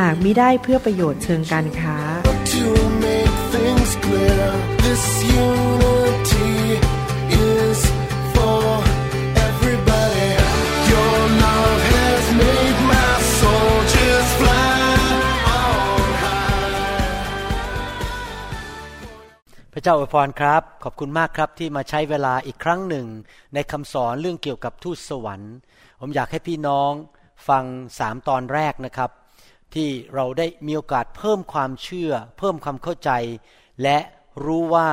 หากมิได้เพื่อประโยชน์เชิงการค้า to make things clear. This unity is for everybody. Your love has made my soul just fly on high. พระเจ้าอวยพรครับ ขอบคุณมากครับที่มาใช้เวลาอีกครั้งหนึ่ง ในคำสอนเรื่องเกี่ยวกับทูตสวรรค์ ผมอยากให้พี่น้องฟังสามตอนแรกนะครับ ที่เราได้มีโอกาสเพิ่มความเชื่อ เพิ่มความเข้าใจ และรู้ว่า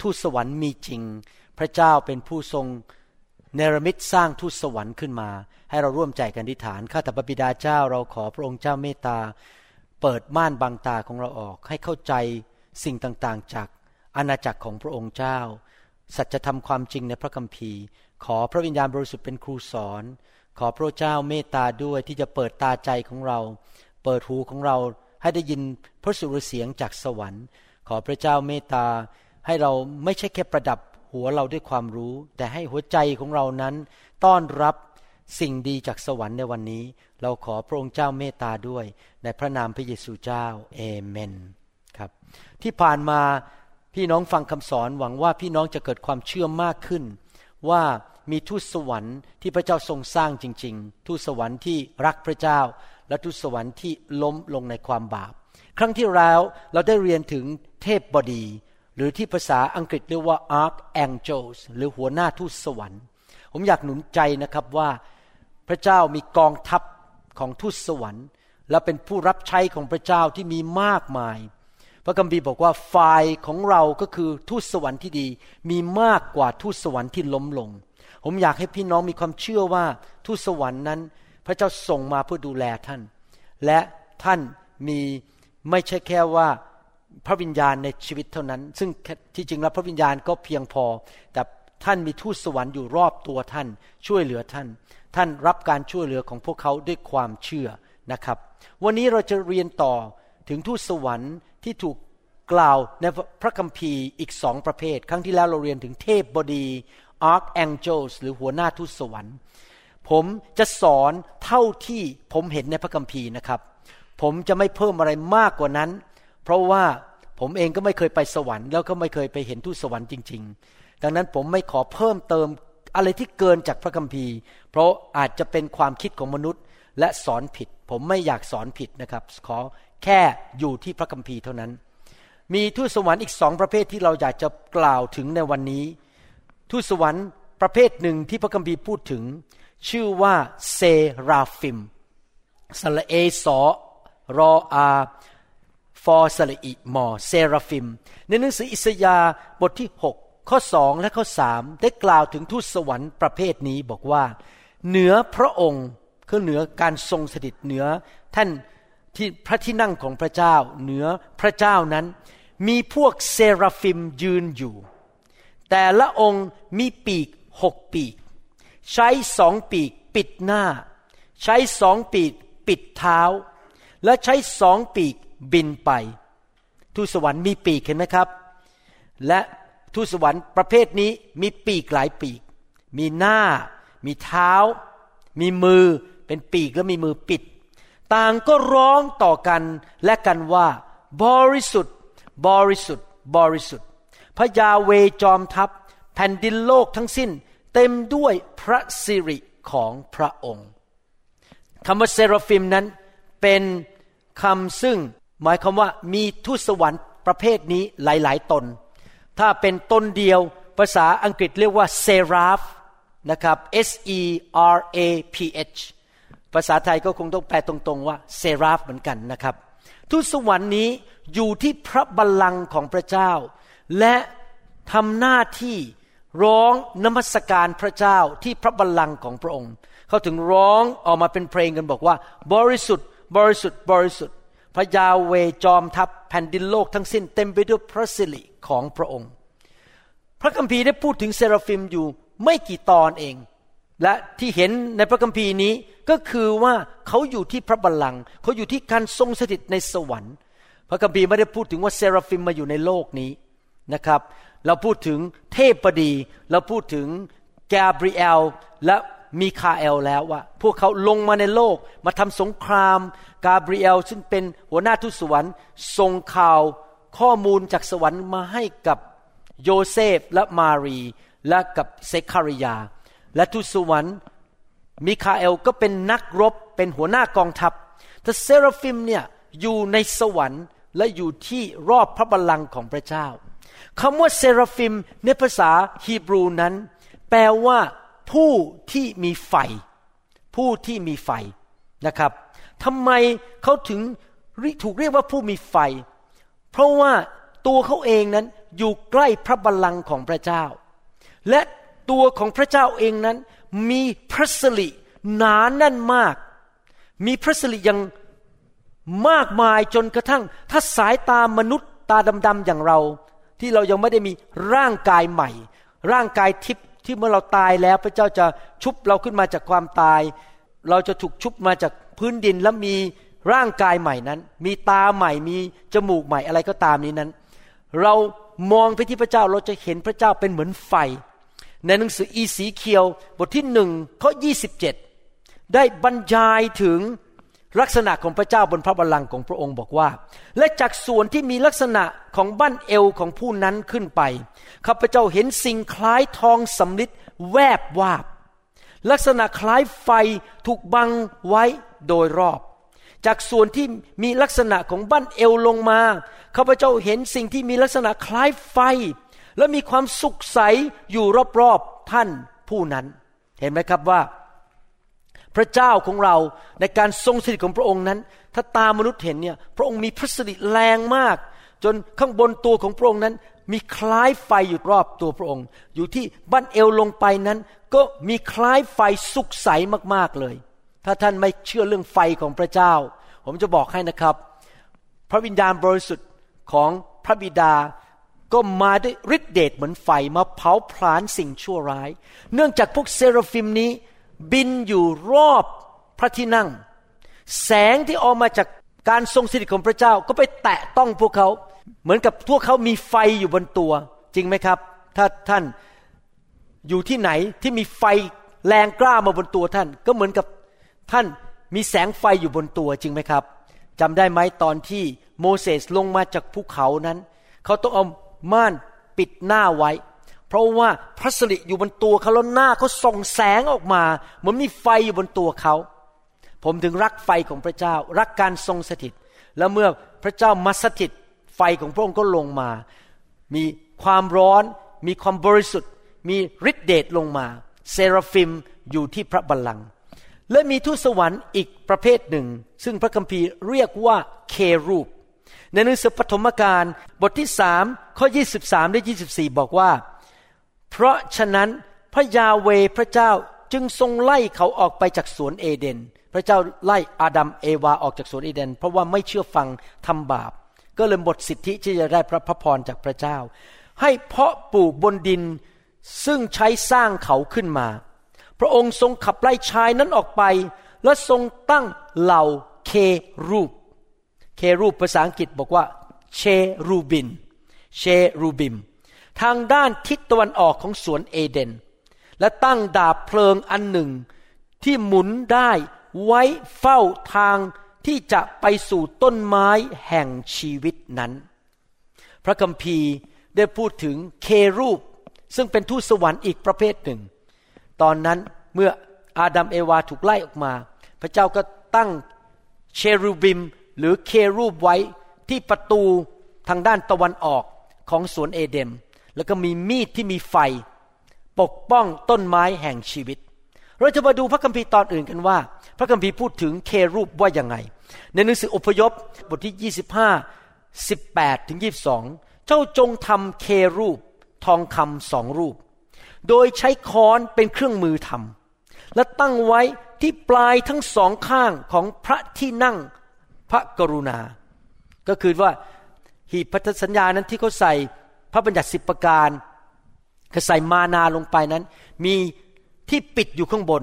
ทูตสวรรค์มีจริง พระเจ้าเป็นผู้ทรงเนรมิตสร้างทูตสวรรค์ขึ้นมา ให้เราร่วมใจกันอธิษฐานข้าแต่พระบิดาเจ้าเราขอพระองค์เจ้าเมตตา เปิดม่านบางตาของเราออก ให้เข้าใจสิ่งต่างๆ จากอาณาจักรของพระองค์เจ้า สัจธรรมความจริงในพระคัมภีร์ ขอพระวิญญาณบริสุทธิ์เป็นครูสอน ขอพระเจ้าเมตตาด้วยที่จะเปิดตาใจของเรา เปิดหูของเราให้ได้ยินพระสุรเสียงจากสวรรค์ ขอพระเจ้าเมตตาให้เราไม่ใช่แค่ประดับหัวเราด้วยความรู้ แต่ให้หัวใจของเรานั้น ต้อนรับสิ่งดีจากสวรรค์ในวันนี้ เราขอพระองค์เจ้าเมตตาด้วย ในพระนามพระเยซูเจ้าเอเมนครับที่ผ่านมาพี่น้องฟังคำสอนหวังว่าพี่น้องจะเกิดความเชื่อมากขึ้น ว่ามีทูตสวรรค์ที่พระเจ้าทรงสร้างจริง ๆ ทูตสวรรค์ที่รักพระเจ้า และทูตสวรรค์ที่ล้มลงในความบาป ครั้งที่แล้วเราได้เรียนถึงเทพบดี หรือที่ภาษาอังกฤษเรียกว่า archangels หรือหัวหน้าทูตสวรรค์ ผมอยากหนุนใจนะครับว่าพระเจ้ามีกองทัพของทูตสวรรค์ และเป็นผู้รับใช้ของพระเจ้าที่มีมากมาย พระคัมภีร์บอกว่าฝ่ายของเราก็คือทูตสวรรค์ที่ดี มีมากกว่าทูตสวรรค์ที่ล้มลง ผมอยากให้พี่น้องมีความเชื่อว่าทูตสวรรค์นั้น พระเจ้าส่งมาเพื่อดูแลท่าน และท่านมีไม่ใช่แค่ว่าพระวิญญาณในชีวิตเท่านั้น ซึ่งที่จริงแล้วพระวิญญาณก็เพียงพอ แต่ท่านมีทูตสวรรค์อยู่รอบตัวท่าน ช่วยเหลือท่าน ท่านรับการช่วยเหลือของพวกเขาด้วยความเชื่อนะครับ วันนี้เราจะเรียนต่อถึงทูตสวรรค์ที่ถูกกล่าวในพระคัมภีร์อีกสองประเภท ครั้งที่แล้วเราเรียนถึงเทพบดี archangels หรือหัวหน้าทูตสวรรค์ ผมจะสอนเท่าที่ผมเห็นในพระคัมภีร์นะครับ ผมจะไม่เพิ่มอะไรมากกว่านั้น เพราะว่าผมเองก็ไม่เคยไปสวรรค์แล้วก็ไม่เคยไปเห็นทูตสวรรค์จริง ๆ ดังนั้นผมไม่ขอเพิ่มเติมอะไรที่เกินจากพระคัมภีร์ เพราะอาจจะเป็นความคิดของมนุษย์ และสอนผิด ผมไม่อยากสอนผิดนะครับ ขอแค่อยู่ที่พระคัมภีร์เท่านั้น มีทูตสวรรค์อีกสองประเภทที่เราอยากจะกล่าวถึงในวันนี้ ทูตสวรรค์ประเภทหนึ่งที่พระคัมภีร์พูดถึง ชื่อว่าเซราฟิมสระเอซอรออาฟอสระอิมอเซราฟิม ในหนังสืออิสยาห์บทที่ 6 ข้อสองและข้อสามได้กล่าวถึงทูตสวรรค์ประเภทนี้บอกว่า เหนือพระองค์คือเหนือการทรงสถิตเหนือท่านที่พระที่นั่งของพระเจ้า เหนือพระเจ้านั้น มีพวกเซราฟิมยืนอยู่ แต่ละองค์มีปีกหกปีก ใช้สองปีกปิดหน้า ใช้สองปีกปิดเท้า และใช้สองปีกบินไปทูตสวรรค์มีปีกเห็นไหมครับ และทูตสวรรค์ประเภทนี้มีปีกหลายปีก มีหน้า มีเท้า มีมือเป็นปีกและมีมือปิด ต่างก็ร้องต่อกันและกันว่า บริสุทธิ์ บริสุทธิ์ บริสุทธิ์พระยาห์เวห์จอมทัพ แผ่นดินโลกทั้งสิ้น เต็มด้วยพระสิริของพระองค์คำว่าเซราฟิมนั้นเป็นคำซึ่งหมายความว่ามีทูตสวรรค์ประเภทนี้หลาย ๆ ตน ถ้าเป็นตนเดียวภาษาอังกฤษเรียกว่า seraph นะครับ S E R A P H ภาษาไทยก็คงต้องแปลตรง ๆ ว่าเซราฟเหมือนกันนะครับ ทูตสวรรค์นี้อยู่ที่พระบัลลังก์ของพระเจ้า และทำหน้าที่ ร้องนมัสการพระเจ้าที่พระบัลลังก์ของพระองค์ เขาถึงร้องออกมาเป็นเพลงกันบอกว่า บริสุทธิ์ บริสุทธิ์ บริสุทธิ์ พระยาเวจอมทัพแผ่นดินโลกทั้งสิ้นเต็มไปด้วยพระสิริของพระองค์ พระคัมภีร์ได้พูดถึงเซราฟิมอยู่ไม่กี่ตอนเอง และที่เห็นในพระคัมภีร์นี้ก็คือว่าเขาอยู่ที่พระบัลลังก์เขาอยู่ที่การทรงสถิตในสวรรค์ พระคัมภีร์ไม่ได้พูดถึงว่าเซราฟิมมาอยู่ในโลกนี้นะครับ เราพูดถึงเทพดี เราพูดถึงแกบริเอลและมีคาเอลแล้วว่า พวกเขาลงมาในโลกมาทำสงคราม กาเบรีเอลซึ่งเป็นหัวหน้าทูตสวรรค์ส่งข่าวข้อมูลจากสวรรค์มาให้กับโยเซฟและมารีและกับเซคาริยา และทูตสวรรค์มิคาเอลก็เป็นนักรบเป็นหัวหน้ากองทัพแต่เซราฟิมเนี่ยอยู่ในสวรรค์และอยู่ที่รอบพระบัลลังก์ของพระเจ้า คำว่าเซราฟิมในภาษาฮีบรูนั้น แปลว่า ผู้ที่มีไฟ ผู้ที่มีไฟนะครับทำไมเขาถึงถูกเรียกว่าผู้มีไฟ เพราะว่าตัวเขาเองนั้นอยู่ใกล้พระบัลลังก์ของพระเจ้า และตัวของพระเจ้าเองนั้น มีพระสิริหนาแน่นมาก มีพระสิริอยังมากมายจนกระทั่ง ถ้าสายตามนุษย์ตาดำๆอย่างเรา ที่เรายังไม่ได้มีร่างกายใหม่ ร่างกายทิพย์ที่เมื่อเราตายแล้วพระเจ้าจะชุบเราขึ้นมาจากความตาย เราจะถูกชุบมาจากพื้นดินแล้วมีร่างกายใหม่นั้น มีตาใหม่มีจมูกใหม่อะไรก็ตามนี้นั้น เรามองไปที่พระเจ้าเราจะเห็นพระเจ้าเป็นเหมือนไฟ ในหนังสืออีสีเคียวบทที่หนึ่งข้อยีได้บรรยายถึง ลักษณะของพระเจ้าบนพระบัลลังก์ของพระองค์บอกว่า และจากส่วนที่มีลักษณะของบั้นเอวของผู้นั้นขึ้นไปข้าพเจ้าเห็นสิ่งคล้ายทองสำลิดแวบวาบ ลักษณะคล้ายไฟถูกบังไว้โดยรอบ จากส่วนที่มีลักษณะของบั้นเอวลงมาข้าพเจ้าเห็นสิ่งที่มีลักษณะคล้ายไฟ และมีความสุขใสอยู่รอบๆท่านผู้นั้น เห็นไหมครับว่า พระเจ้าของเราในการทรงสถิตของพระองค์นั้น ถ้าตามนุษย์เห็นเนี่ยพระองค์มีพระสิริแรงมาก จนข้างบนตัวของพระองค์นั้น มีคล้ายไฟอยู่รอบตัวพระองค์ อยู่ที่บั้นเอวลงไปนั้น ก็มีคล้ายไฟสุกใสมากๆเลย ถ้าท่านไม่เชื่อเรื่องไฟของพระเจ้า ผมจะบอกให้นะครับ พระวิญญาณบริสุทธิ์ของพระบิดาก็มาด้วยฤทธิเดชเหมือนไฟมาเผาผลาญสิ่งชั่วร้าย เนื่องจากพวกเซราฟิมนี้ บินอยู่รอบพระที่นั่ง แสงที่ออกมาจากการทรงสถิตของพระเจ้าก็ไปแตะต้องพวกเขา เหมือนกับพวกเขามีไฟอยู่บนตัว จริงไหมครับ ถ้าท่านอยู่ที่ไหนที่มีไฟแรงกล้ามาบนตัวท่าน ก็เหมือนกับท่านมีแสงไฟอยู่บนตัวจริงไหมครับจำได้ไหมตอนที่โมเสสลงมาจากภูเขานั้น เขาต้องเอาม่านปิดหน้าไว้ เพราะว่าพระสิริอยู่บนตัวเขาแล้วหน้าเขาส่องแสงออกมาเหมือนมีไฟอยู่บนตัวเขา ผมถึงรักไฟของพระเจ้า รักการทรงสถิต แล้วเมื่อพระเจ้ามาสถิตไฟของพระองค์ก็ลงมา มีความร้อน มีความบริสุทธิ์ มีฤทธิเดชลงมา เซราฟิมอยู่ที่พระบัลลังก์และมีทูตสวรรค์อีกประเภทหนึ่ง ซึ่งพระคัมภีร์เรียกว่าเครูป ในหนังสือปฐมกาลบทที่สามข้อ 23 และ 24 บอกว่า เพราะฉะนั้นพระยาเวพระเจ้าจึงทรงไล่เขาออกไปจากสวนเอเดน พระเจ้าไล่อาดัมเอวาออกจากสวนเอเดน เพราะว่าไม่เชื่อฟังทำบาป ก็เลยหมดสิทธิที่จะได้พระพรจากพระเจ้า ให้เพาะปลูกบนดินซึ่งใช้สร้างเขาขึ้นมา พระองค์ทรงขับไล่ชายนั้นออกไป และทรงตั้งเหล่าเครูป เครูปภาษาอังกฤษบอกว่า เชรูบิน เชรูบิม ทางด้านทิศตะวันออกของสวนเอเดน และตั้งดาบเพลิงอันหนึ่ง ที่หมุนได้ไว้เฝ้าทางที่จะไปสู่ต้นไม้แห่งชีวิตนั้น พระคัมภีร์ได้พูดถึงเครูป ซึ่งเป็นทูตสวรรค์อีกประเภทหนึ่ง ตอนนั้นเมื่ออาดัมเอวาถูกไล่ออกมา พระเจ้าก็ตั้งเชรูบิมหรือเครูปไว้ที่ประตูทางด้านตะวันออกของสวนเอเดน แล้วก็มีมีดที่มีไฟ ปกป้องต้นไม้แห่งชีวิต เราจะมาดูพระคัมภีร์ตอนอื่นกันว่า พระคัมภีร์พูดถึงเครูปว่ายังไง ในหนังสืออพยพบทที่ 25 18ถึง22 เจ้าจงทำเครูปทองคำสองรูป โดยใช้ค้อนเป็นเครื่องมือทำและตั้งไว้ที่ปลายทั้งสองข้างของพระที่นั่งพระกรุณา ก็คือว่าหีบพันธสัญญานั้นที่เขาใส่ พระบัญญัติสิบประการคือใส่มานาลงไปนั้น มีที่ปิดอยู่ข้างบน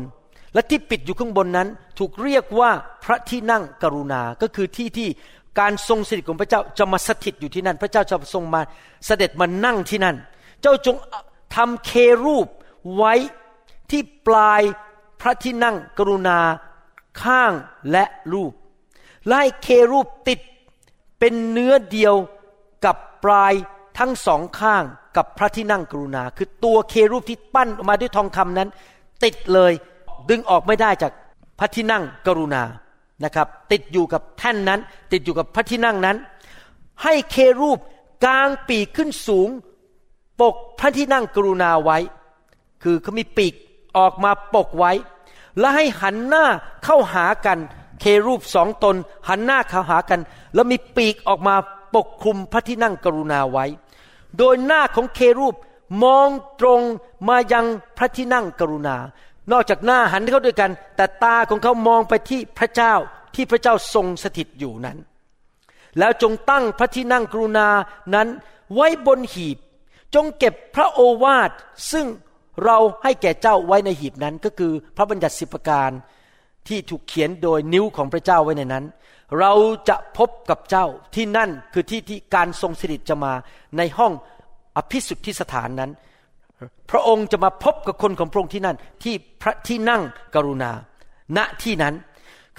และที่ปิดอยู่ข้างบนนั้น ถูกเรียกว่าพระที่นั่งกรุณา ก็คือที่ที่การทรงสถิตของพระเจ้าจะมาสถิตอยู่ที่นั่น พระเจ้าจะทรงมาเสด็จมานั่งที่นั่น เจ้าจงทำเครูปไว้ที่ปลายพระที่นั่งกรุณาข้างและรูปไล่เครูปติดเป็นเนื้อเดียวกับปลาย ทั้งสองข้างกับพระที่นั่งกรุณา คือตัวเครูปที่ปั้นออกมาด้วยทองคำนั้น ติดเลยดึงออกไม่ได้จากพระที่นั่งกรุณานะครับติดอยู่กับแท่นนั้น ติดอยู่กับพระที่นั่งนั้น ให้เครูปกลางปีกขึ้นสูง ปกพระที่นั่งกรุณาไว้ คือเขามีปีกออกมาปกไว้ และให้หันหน้าเข้าหากัน เครูปสองตน หันหน้าเข้าหากัน แล้วมีปีกออกมาปกคลุมพระที่นั่งกรุณาไว้ โดยหน้าของเครูปมองตรงมายังพระที่นั่งกรุณา นอกจากหน้าหันเข้าด้วยกัน แต่ตาของเขามองไปที่พระเจ้าที่พระเจ้าทรงสถิตอยู่นั้น แล้วจงตั้งพระที่นั่งกรุณานั้นไว้บนหีบ จงเก็บพระโอวาทซึ่งเราให้แก่เจ้าไว้ในหีบนั้นก็คือพระบัญญัติสิบประการที่ถูกเขียนโดยนิ้วของพระเจ้าไว้ในนั้น เราจะพบกับเจ้าที่นั่นคือที่ที่การทรงสถิตจะมาในห้องอภิสุทธิสถานนั้น พระองค์จะมาพบกับคนของพระองค์ที่นั่นที่พระที่นั่งกรุณา ณที่นั้น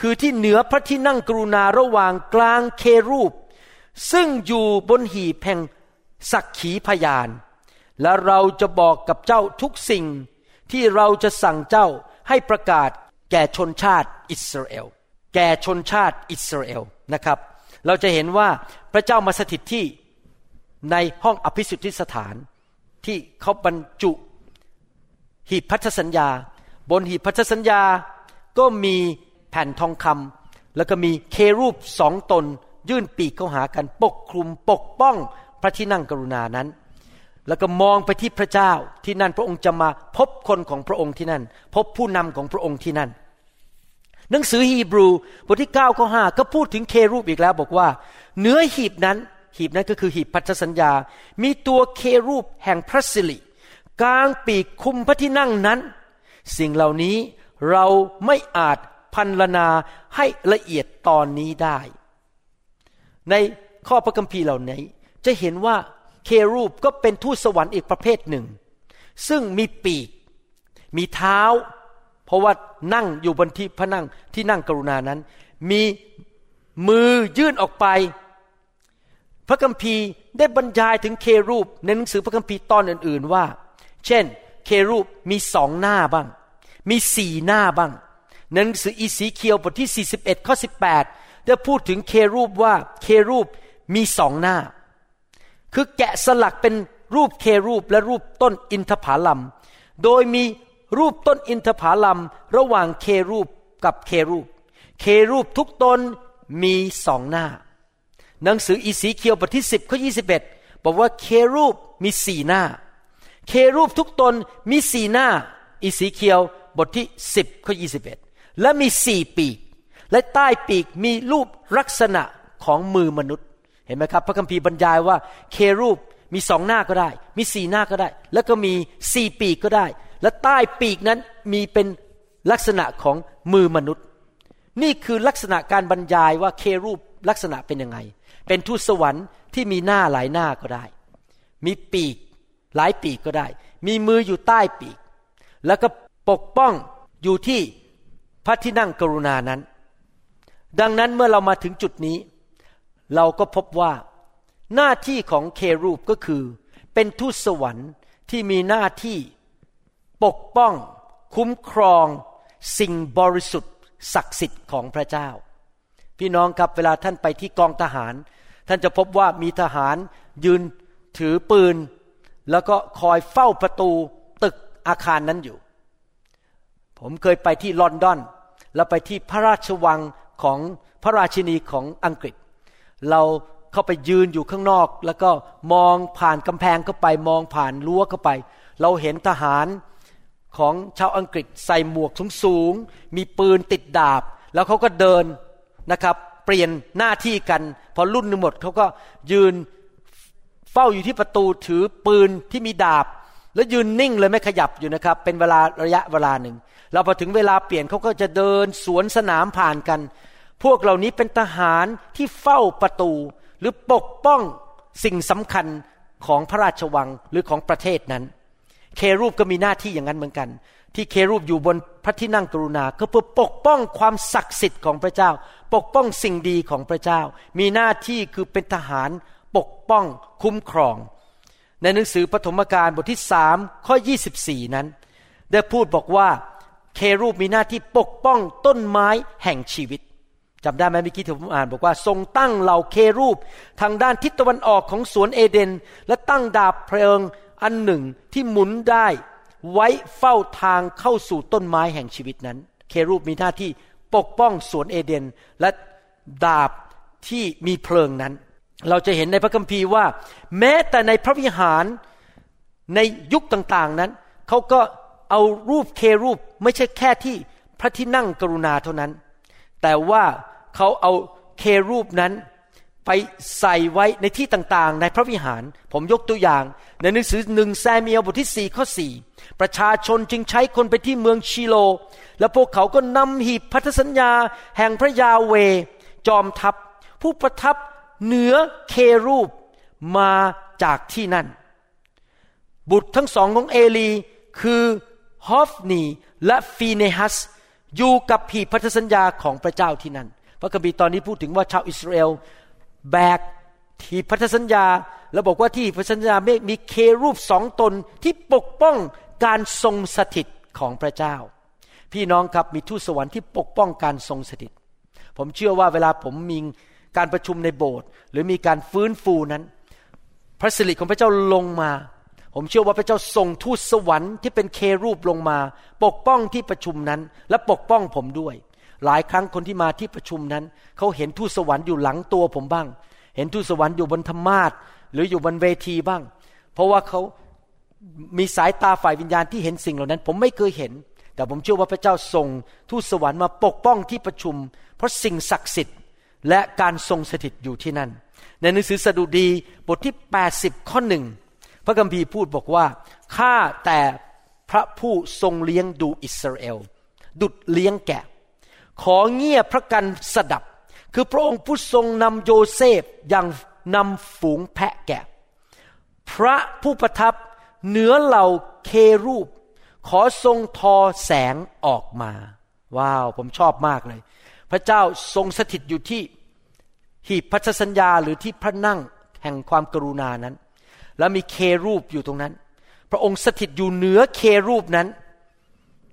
คือที่เหนือพระที่นั่งกรุณาระหว่างกลางเครูป ซึ่งอยู่บนหีบแห่งสักขีพยาน และเราจะบอกกับเจ้าทุกสิ่งที่เราจะสั่งเจ้าให้ประกาศแก่ชนชาติอิสราเอล แก่ชนชาติอิสราเอลนะครับ เราจะเห็นว่าพระเจ้ามาสถิตที่ในห้องอภิสุทธิสถานที่เขาบรรจุหีบพันธสัญญา บนหีบพันธสัญญาก็มีแผ่นทองคำแล้วก็มีเครูปสองตน ยื่นปีกเข้าหากันปกคลุมปกป้องพระที่นั่งกรุณานั้น แล้วก็มองไปที่พระเจ้าที่นั่นพระองค์จะมาพบคนของพระองค์ที่นั่น พบผู้นำของพระองค์ที่นั่น หนังสือฮีบรูบทที่9ข้อ5ก็พูดถึงเครูปอีกแล้วบอกว่า เนื้อหีบนั้นหีบนั้นก็คือหีบพันธสัญญา มีตัวเครูปแห่งพระสิริกลางปีกคุมพระที่นั่งนั้น สิ่งเหล่านี้เราไม่อาจพันลนาให้ละเอียดตอนนี้ได้ ในข้อพระคัมภีร์เหล่านี้ จะเห็นว่าเครูปก็เป็นทูตสวรรค์อีกประเภทหนึ่ง ซึ่งมีปีก มีเท้า เพราะว่านั่งอยู่บนที่พระนั่งที่นั่งกรุณานั้น มีมือยื่นออกไป พระคัมภีร์ได้บรรยายถึงเครูปในหนังสือพระคัมภีร์ตอนอื่น ๆว่า เช่น เครูปมีสองหน้าบ้าง มีสี่หน้าบ้างในหนังสืออีสีเคียวบทที่ 41ข้อ18 ได้พูดถึงเครูปว่าเครูปมีสองหน้า คือแกะสลักเป็นรูปเครูปและรูปต้นอินทผลัม โดยมี รูปต้นอินทผลัมระหว่างเครูปกับเครูป เครูปทุกตนมีสองหน้า หนังสืออีสีเคียวบทที่ 10ข้อ21 บอกว่าเครูปมีสี่หน้า เครูปทุกตนมีสี่หน้า อีสีเคียวบทที่ 10ข้อ21 และมีสี่ปีก และใต้ปีกมีรูปลักษณะของมือมนุษย์ เห็นไหมครับ พระคัมภีร์บรรยายว่าเครูปมีสองหน้าก็ได้ มีสี่หน้าก็ได้ แล้วก็มีสี่ปีกก็ได้ และใต้ปีกนั้นมีเป็นลักษณะของมือมนุษย์ นี่คือลักษณะการบรรยายว่าเครูปลักษณะเป็นยังไง เป็นทูตสวรรค์ที่มีหน้าหลายหน้าก็ได้ มีปีกหลายปีกก็ได้ มีมืออยู่ใต้ปีก แล้วก็ปกป้องอยู่ที่พระที่นั่งกรุณานั้น ดังนั้นเมื่อเรามาถึงจุดนี้ เราก็พบว่าหน้าที่ของเครูปก็คือ เป็นทูตสวรรค์ที่มีหน้าที่ ปกป้อง คุ้มครอง สิ่งบริสุทธิ์ ศักดิ์สิทธิ์ของพระเจ้า พี่น้องครับเวลาท่านไปที่กองทหาร ท่านจะพบว่ามีทหารยืนถือปืน แล้วก็คอยเฝ้าประตูตึกอาคารนั้นอยู่ ผมเคยไปที่ลอนดอน แล้วไปที่พระราชวังของพระราชินีของอังกฤษ เราเข้าไปยืนอยู่ข้างนอก แล้วก็มองผ่านกำแพงเข้าไปมองผ่านรั้วเข้าไป เราเห็นทหาร ของชาวอังกฤษใส่หมวกสูงๆมีปืนติดดาบ แล้วเขาก็เดินนะครับ เปลี่ยนหน้าที่กัน พอรุ่นหนึงหมดเขาก็ยืนเฝ้าอยู่ที่ประตูถือปืนที่มีดาบ แล้วยืนนิ่งเลยไม่ขยับอยู่นะครับ เป็นเวลาระยะเวลาหนึ่งเราพอถึงเวลาเปลี่ยนเขาก็จะเดินสวนสนามผ่านกัน พวกเหล่านี้เป็นทหารที่เฝ้าประตู หรือปกป้องสิ่งสำคัญของพระราชวังหรือของประเทศนั้น เครูปก็มีหน้าที่อย่างนั้นเหมือนกัน ที่เครูปอยู่บนพระที่นั่งกรุณาก็เพื่อปกป้องความศักดิ์สิทธิ์ของพระเจ้า ปกป้องสิ่งดีของพระเจ้า มีหน้าที่คือเป็นทหารปกป้องคุ้มครอง ในหนังสือปฐมกาลบทที่สามข้อ 24 นั้น ได้พูดบอกว่าเครูปมีหน้าที่ปกป้องต้นไม้แห่งชีวิตจำได้ไหมเมื่อกี้ที่ผมอ่านบอกว่า ทรงตั้งเหล่าเครูป ทางด้านทิศตะวันออกของสวนเอเดน และตั้งดาบเพลิง อันหนึ่งที่หมุนได้ไว้เฝ้าทางเข้าสู่ต้นไม้แห่งชีวิตนั้น เครูปมีหน้าที่ปกป้องสวนเอเดน และดาบที่มีเพลิงนั้น เราจะเห็นในพระคัมภีร์ว่า แม้แต่ในพระวิหารในยุคต่างๆนั้น เขาก็เอารูปเครูปไม่ใช่แค่ที่พระที่นั่งกรุณาเท่านั้น แต่ว่าเขาเอาเครูปนั้น ไปใส่ไว้ในที่ต่างๆ ในพระวิหาร ผมยกตัวอย่าง ในหนังสือหนึ่งแซมเมียลบทที่สี่ข้อสี่ประชาชนจึงใช้คนไปที่เมืองชิโล และพวกเขาก็นำหีบพันธสัญญา แห่งพระยาเว จอมทัพ ผู้ประทับเหนือเครูปมาจากที่นั่น บุตรทั้งสองของเอลีคือฮอฟนีและฟีเนฮัส อยู่กับผีบพันธสัญญาของพระเจ้าที่นั่น พระคัมภีร์ตอนนี้พูดถึงว่าชาวอิสราเอล แบกที่พันธสัญญา แล้วบอกว่าที่พันธสัญญาเมฆมีเครูปสองตนที่ปกป้องการทรงสถิตของพระเจ้า พี่น้องครับมีทูตสวรรค์ที่ปกป้องการทรงสถิต ผมเชื่อว่าเวลาผมมีการประชุมในโบสถ์หรือมีการฟื้นฟูนั้น พระสิริของพระเจ้าลงมา ผมเชื่อว่าพระเจ้าส่งทูตสวรรค์ที่เป็นเครูปลงมา ปกป้องที่ประชุมนั้น และปกป้องผมด้วย หลายครั้งคนที่มาที่ประชุมนั้น เขาเห็นทูตสวรรค์อยู่หลังตัวผมบ้าง เห็นทูตสวรรค์อยู่บนธรรมาทหรืออยู่บนเวทีบ้าง เพราะว่าเขามีสายตาฝ่ายวิญญาณที่เห็นสิ่งเหล่านั้น ผมไม่เคยเห็น แต่ผมเชื่อว่าพระเจ้าส่งทูตสวรรค์มาปกป้องที่ประชุม เพราะสิ่งศักดิ์สิทธิ์ และการทรงสถิตอยู่ที่นั่น ในหนังสือสดุดีบทที่ 80 ข้อหนึ่งพระคัมภีร์พูดบอกว่าข้าแต่พระผู้ทรงเลี้ยงดูอิสราเอล ดุดเลี้ยงแกะ ขอเงียบพระกันสดับ คือพระองค์ผู้ทรงนำโยเซฟอย่างนำฝูงแพะแกะ พระผู้ประทับเหนือเหล่าเครูป ขอทรงทอแสงออกมา ว้าวผมชอบมากเลย พระเจ้าทรงสถิตอยู่ที่หีบพันธสัญญาหรือที่พระนั่งแห่งความกรุณานั้น แล้วมีเครูปอยู่ตรงนั้น พระองค์สถิตอยู่เหนือเครูปนั้น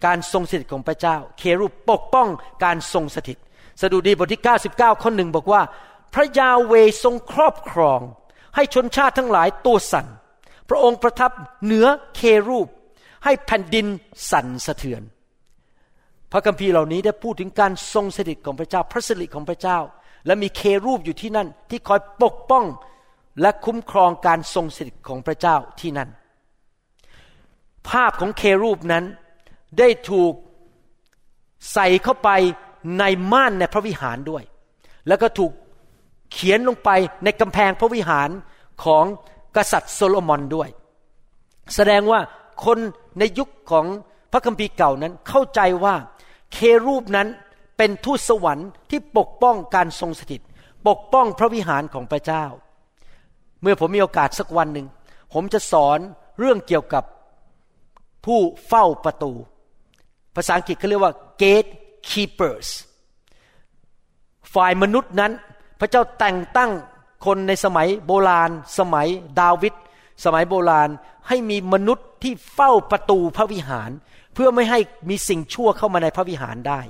การทรงสถิตของพระเจ้า เครูปปกป้องการทรงสถิต สดุดีบทที่ 99 ข้อหนึ่งบอกว่า พระยาเวทรงครอบครอง ให้ชนชาติทั้งหลายตัวสั่น พระองค์ประทับเหนือเครูป ให้แผ่นดินสั่นสะเทือน พระคัมภีร์เหล่านี้ได้พูดถึงการทรงสถิตของพระเจ้า พระสิริของพระเจ้า และมีเครูปอยู่ที่นั่นที่คอยปกป้องและคุ้มครองการทรงสถิตของพระเจ้าที่นั่น ภาพของเครูปนั้น ได้ถูกใส่เข้าไปในม่านในพระวิหารด้วย แล้วก็ถูกเขียนลงไปในกำแพงพระวิหารของกษัตริย์โซโลมอนด้วย แสดงว่าคนในยุคของพระคัมภีร์เก่านั้นเข้าใจว่าเครูปนั้นเป็นทูตสวรรค์ที่ปกป้องการทรงสถิต ปกป้องพระวิหารของพระเจ้า เมื่อผมมีโอกาสสักวันหนึ่ง ผมจะสอนเรื่องเกี่ยวกับผู้เฝ้าประตู ภาษาอังกฤษเขาเรียกว่า gate keepers ฝ่ายมนุษย์นั้น พระเจ้าแต่งตั้งคนในสมัยโบราณ สมัยดาวิดสมัยโบราณให้มีมนุษย์ที่เฝ้าประตูพระวิหาร เพื่อไม่ให้มีสิ่งชั่วเข้ามาในพระวิหารได้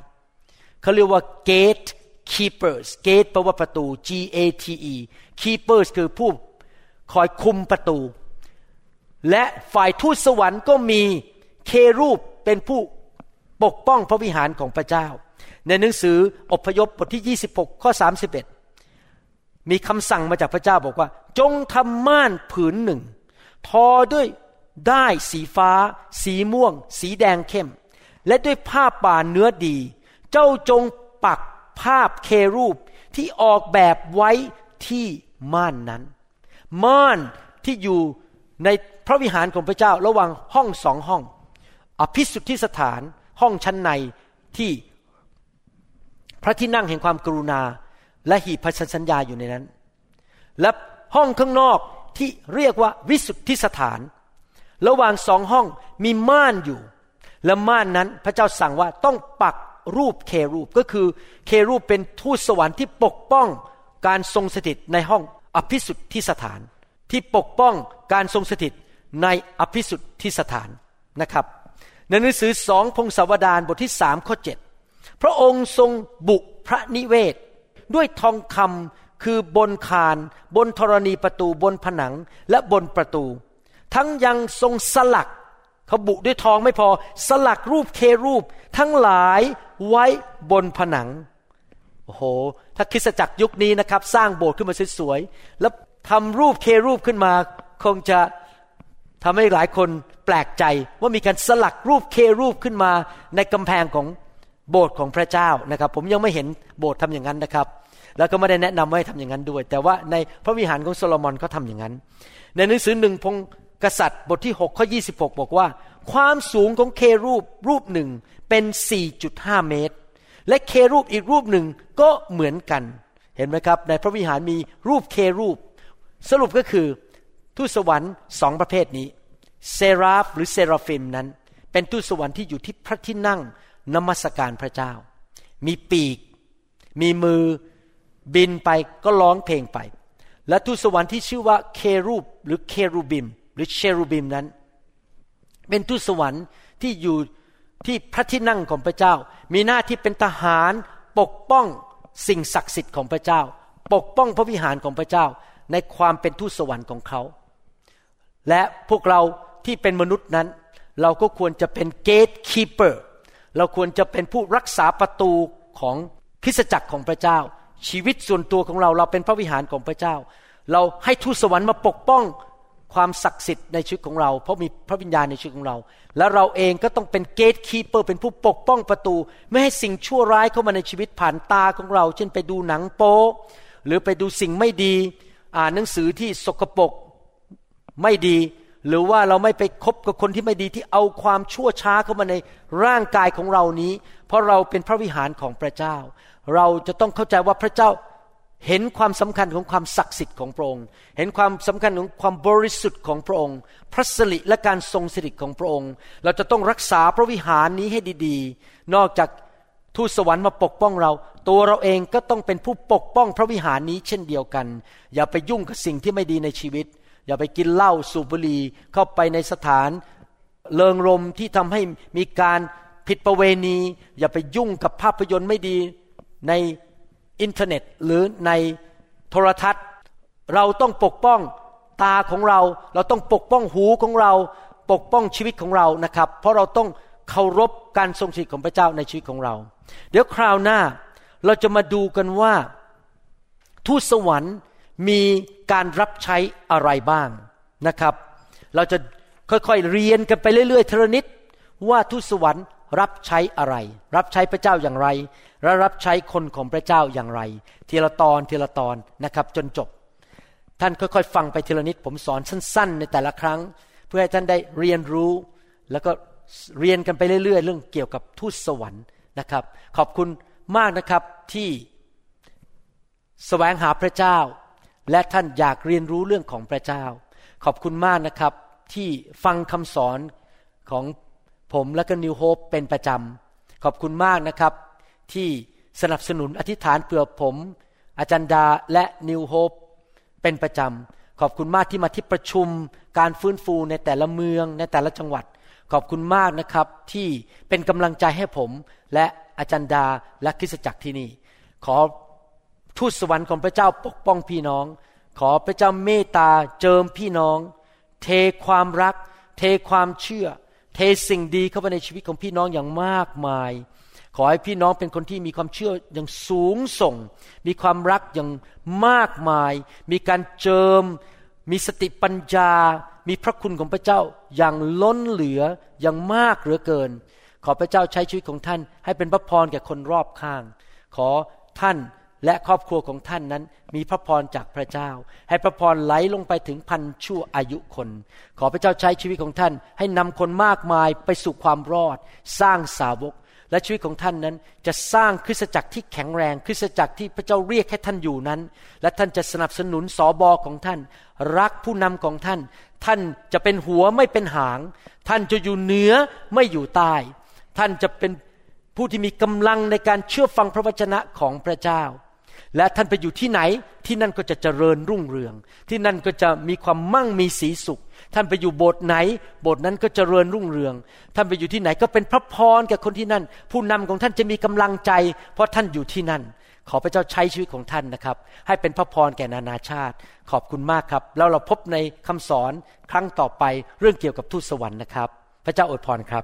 เขาเรียกว่า gate keepers gate แปลว่าประตู G A T E keepers คือผู้คอยคุมประตู และฝ่ายทูตสวรรค์ก็มีเครูปเป็นผู้ ปกป้องพระวิหารของพระเจ้า ในหนังสืออพยพบทที่ 26 ข้อ 31 มีคำสั่งมาจากพระเจ้าบอกว่า จงทำม่านผืนหนึ่ง ทอด้วยได้สีฟ้า สีม่วง สีแดงเข้ม และด้วยผ้าป่าเนื้อดี เจ้าจงปักภาพเครูปที่ออกแบบไว้ที่ม่านนั้น ม่านที่อยู่ในพระวิหารของพระเจ้าระหว่างห้องสองห้อง อภิสุทธิสถาน ห้องชั้นในที่พระที่นั่งแห่งความกรุณา และหีบพันสัญญาอยู่ในนั้น และห้องข้างนอกที่เรียกว่าวิสุทธิสถาน ระหว่างสองห้องมีม่านอยู่ และม่านนั้นพระเจ้าสั่งว่าต้องปักรูปเครูปก็คือเครูปเป็นทูตสวรรค์ที่ปกป้องการทรงสถิตในห้องอภิสุทธิสถาน ที่ปกป้องการทรงสถิตในอภิสุทธิสถานนะครับ ในหนังสือสองพงศาวดารบทที่สามข้อเจ็ดพระองค์ทรงบุพระนิเวศ ด้วยทองคำคือบนคาน บนธรณีประตูบนผนังและบนประตู ทั้งยังทรงสลักเขาบุด้วยทองไม่พอสลักรูปเครูป ทั้งหลายไว้บนผนังโอ้โห ถ้าคริสจักรยุคนี้นะครับ สร้างโบสถ์ขึ้นมาสวยๆแล้วทำรูปเครูปขึ้นมา คงจะ ทำให้หลายคนแปลกใจว่ามีการสลักรูปเครูปขึ้นมาในกำแพงของโบสถ์ของพระเจ้านะครับ ผมยังไม่เห็นโบสถ์ทำอย่างนั้นนะครับ แล้วก็ไม่ได้แนะนำว่าให้ทำอย่างนั้นด้วย แต่ว่าในพระวิหารของโซโลมอนเขาทาอย่างนั้น ในหนังสือหนึ่งพงกษัตริย์บทที่6ข้อ26 บอกว่า ความสูงของเครูปรูปหนึ่งเป็น 4.5 เมตร และเครูปอีกรูปหนึ่งก็เหมือนกัน เห็นไหมครับ ในพระวิหารมีรูปเครูป สรุปก็คือ ทูตสวรรค์สองประเภทนี้เซราฟหรือเซราฟิมนั้น เป็นทูตสวรรค์ที่อยู่ที่พระที่นั่งนมัสการพระเจ้า มีปีก มีมือบินไปก็ร้องเพลงไป และทูตสวรรค์ที่ชื่อว่าเครูปหรือเครูบิม หรือเชรูบิมนั้น เป็นทูตสวรรค์ที่อยู่ที่พระที่นั่งของพระเจ้า มีหน้าที่เป็นทหารปกป้องสิ่งศักดิ์สิทธิ์ของพระเจ้า ปกป้องพระวิหารของพระเจ้า ในความเป็นทูตสวรรค์ของเขา และพวกเราที่เป็นมนุษย์นั้น เราก็ควรจะเป็น gatekeeper เราควรจะเป็นผู้รักษาประตูของคริสตจักรของพระเจ้า ชีวิตส่วนตัวของเราเราเป็นพระวิหารของพระเจ้า เราให้ทูตสวรรค์มาปกป้องความศักดิ์สิทธิ์ในชีวิตของเรา เพราะมีพระวิญญาณในชีวิตของเรา แล้วเราเองก็ต้องเป็น gatekeeper เป็นผู้ปกป้องประตู ไม่ให้สิ่งชั่วร้ายเข้ามาในชีวิตผ่านตาของเรา เช่นไปดูหนังโป๊หรือไปดูสิ่งไม่ดี อ่านหนังสือที่สกปรก ไม่ดี หรือว่าเราไม่ไปคบกับคนที่ไม่ดีที่เอาความชั่วช้าเข้ามาในร่างกายของเรานี้ เพราะเราเป็นพระวิหารของพระเจ้า เราจะต้องเข้าใจว่าพระเจ้าเห็นความสำคัญของความศักดิ์สิทธิ์ของพระองค์ เห็นความสำคัญของความบริสุทธิ์ของพระองค์ พระสิริและการทรงสิริของพระองค์ เราจะต้องรักษาพระวิหารนี้ให้ดีๆ นอกจากทูตสวรรค์มาปกป้องเรา ตัวเราเองก็ต้องเป็นผู้ปกป้องพระวิหารนี้เช่นเดียวกัน อย่าไปยุ่งกับสิ่งที่ไม่ดีในชีวิต อย่าไปกินเหล้าสูบบุหรี่เข้าไปในสถานเลิงรมที่ทำให้มีการผิดประเวณี อย่าไปยุ่งกับภาพยนตร์ไม่ดีในอินเทอร์เน็ต หรือในโทรทัศน์ เราต้องปกป้องตาของเรา เราต้องปกป้องหูของเรา ปกป้องชีวิตของเรานะครับ เพราะเราต้องเคารพการทรงสิทธิ์ของพระเจ้าในชีวิตของเรา เดี๋ยวคราวหน้าเราจะมาดูกันว่า ทูตสวรรค์ มีการรับใช้อะไรบ้างนะครับ เราจะค่อยๆเรียนกันไปเรื่อยๆเทระนิดว่าทูตสวรรค์รับใช้อะไร รับใช้พระเจ้าอย่างไร และรับใช้คนของพระเจ้าอย่างไร ทีละตอนทีละตอนนะครับจนจบ ท่านค่อยๆ ฟังไปทีละนิด ผมสอนสั้น ๆ ในแต่ละครั้ง เพื่อให้ท่านได้เรียนรู้ แล้วก็เรียนกันไปเรื่อยๆ เรื่องเกี่ยวกับทูตสวรรค์นะครับ ขอบคุณมากนะครับที่แสวงหาพระเจ้า และท่านอยากเรียนรู้เรื่องของพระเจ้า ขอบคุณมากนะครับที่ฟังคำสอนของผมและก็นิวโฮปเป็นประจำ ขอบคุณมากนะครับ ที่สนับสนุนอธิษฐานเผื่อผม อาจารย์ดาและนิวโฮปเป็นประจำ ขอบคุณมากที่มาที่ประชุมการฟื้นฟูในแต่ละเมืองในแต่ละจังหวัด ขอบคุณมากนะครับที่เป็นกำลังใจให้ผม และอาจารย์ดาและคริสตจักรที่นี่ ขอ ทูตสวรรค์ของพระเจ้าปกป้องพี่น้อง ขอพระเจ้าเมตตาเจิมพี่น้อง เทความรัก เทความเชื่อ เทสิ่งดีเข้าไปในชีวิตของพี่น้องอย่างมากมาย ขอให้พี่น้องเป็นคนที่มีความเชื่ออย่างสูงส่ง มีความรักอย่างมากมาย มีการเจิม มีสติปัญญา มีพระคุณของพระเจ้าอย่างล้นเหลืออย่างมากเหลือเกิน ขอพระเจ้าใช้ชีวิตของท่าน ให้เป็นพระพรแก่คนรอบข้าง ขอท่าน และครอบครัวของท่านนั้นมีพระพรจากพระเจ้า ให้พระพรไหลลงไปถึงพันชั่วอายุคน ขอพระเจ้าใช้ชีวิตของท่าน ให้นำคนมากมายไปสู่ความรอด สร้างสาวก และชีวิตของท่านนั้นจะสร้างคริสตจักรที่แข็งแรง คริสตจักรที่พระเจ้าเรียกให้ท่านอยู่นั้น และท่านจะสนับสนุนสอบอของท่าน รักผู้นำของท่าน ท่านจะเป็นหัวไม่เป็นหาง ท่านจะอยู่เหนือไม่อยู่ใต้ ท่านจะเป็นผู้ที่มีกำลังในการเชื่อฟังพระวจนะของพระเจ้า และท่านไปอยู่ที่ไหนที่นั่นก็จะเจริญรุ่งเรือง ที่นั่นก็จะมีความมั่งมีสีสุข ท่านไปอยู่โบสถ์ไหน โบสถ์นั้นก็เจริญรุ่งเรือง ท่านไปอยู่ที่ไหนก็เป็นพระพรแก่คนที่นั่น ผู้นำของท่านจะมีกำลังใจ เพราะท่านอยู่ที่นั่น ขอพระเจ้าใช้ชีวิตของท่านนะครับ ให้เป็นพระพรแก่นานาชาติ ขอบคุณมากครับ แล้วเราพบในคำสอนครั้งต่อไปเรื่องเกี่ยวกับทูตสวรรค์นะครับ พระเจ้าอวยพรครับ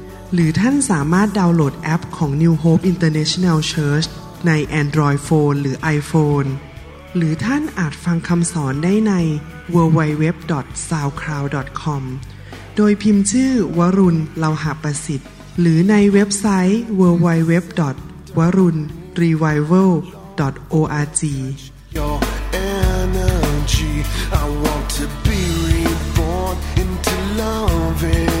หรือท่านสามารถดาวน์โหลดแอปของ New Hope International Church ใน Android Phone หรือ iPhone หรือท่านอาจฟังคำสอนได้ใน w w w s o u c l o u d c o m โดยพิมพ์ชื่อวรุณเลาหะประสิทธิ์ หรือในเว็บไซต์ www.warunrevival.org your energy. I want to be reborn into loving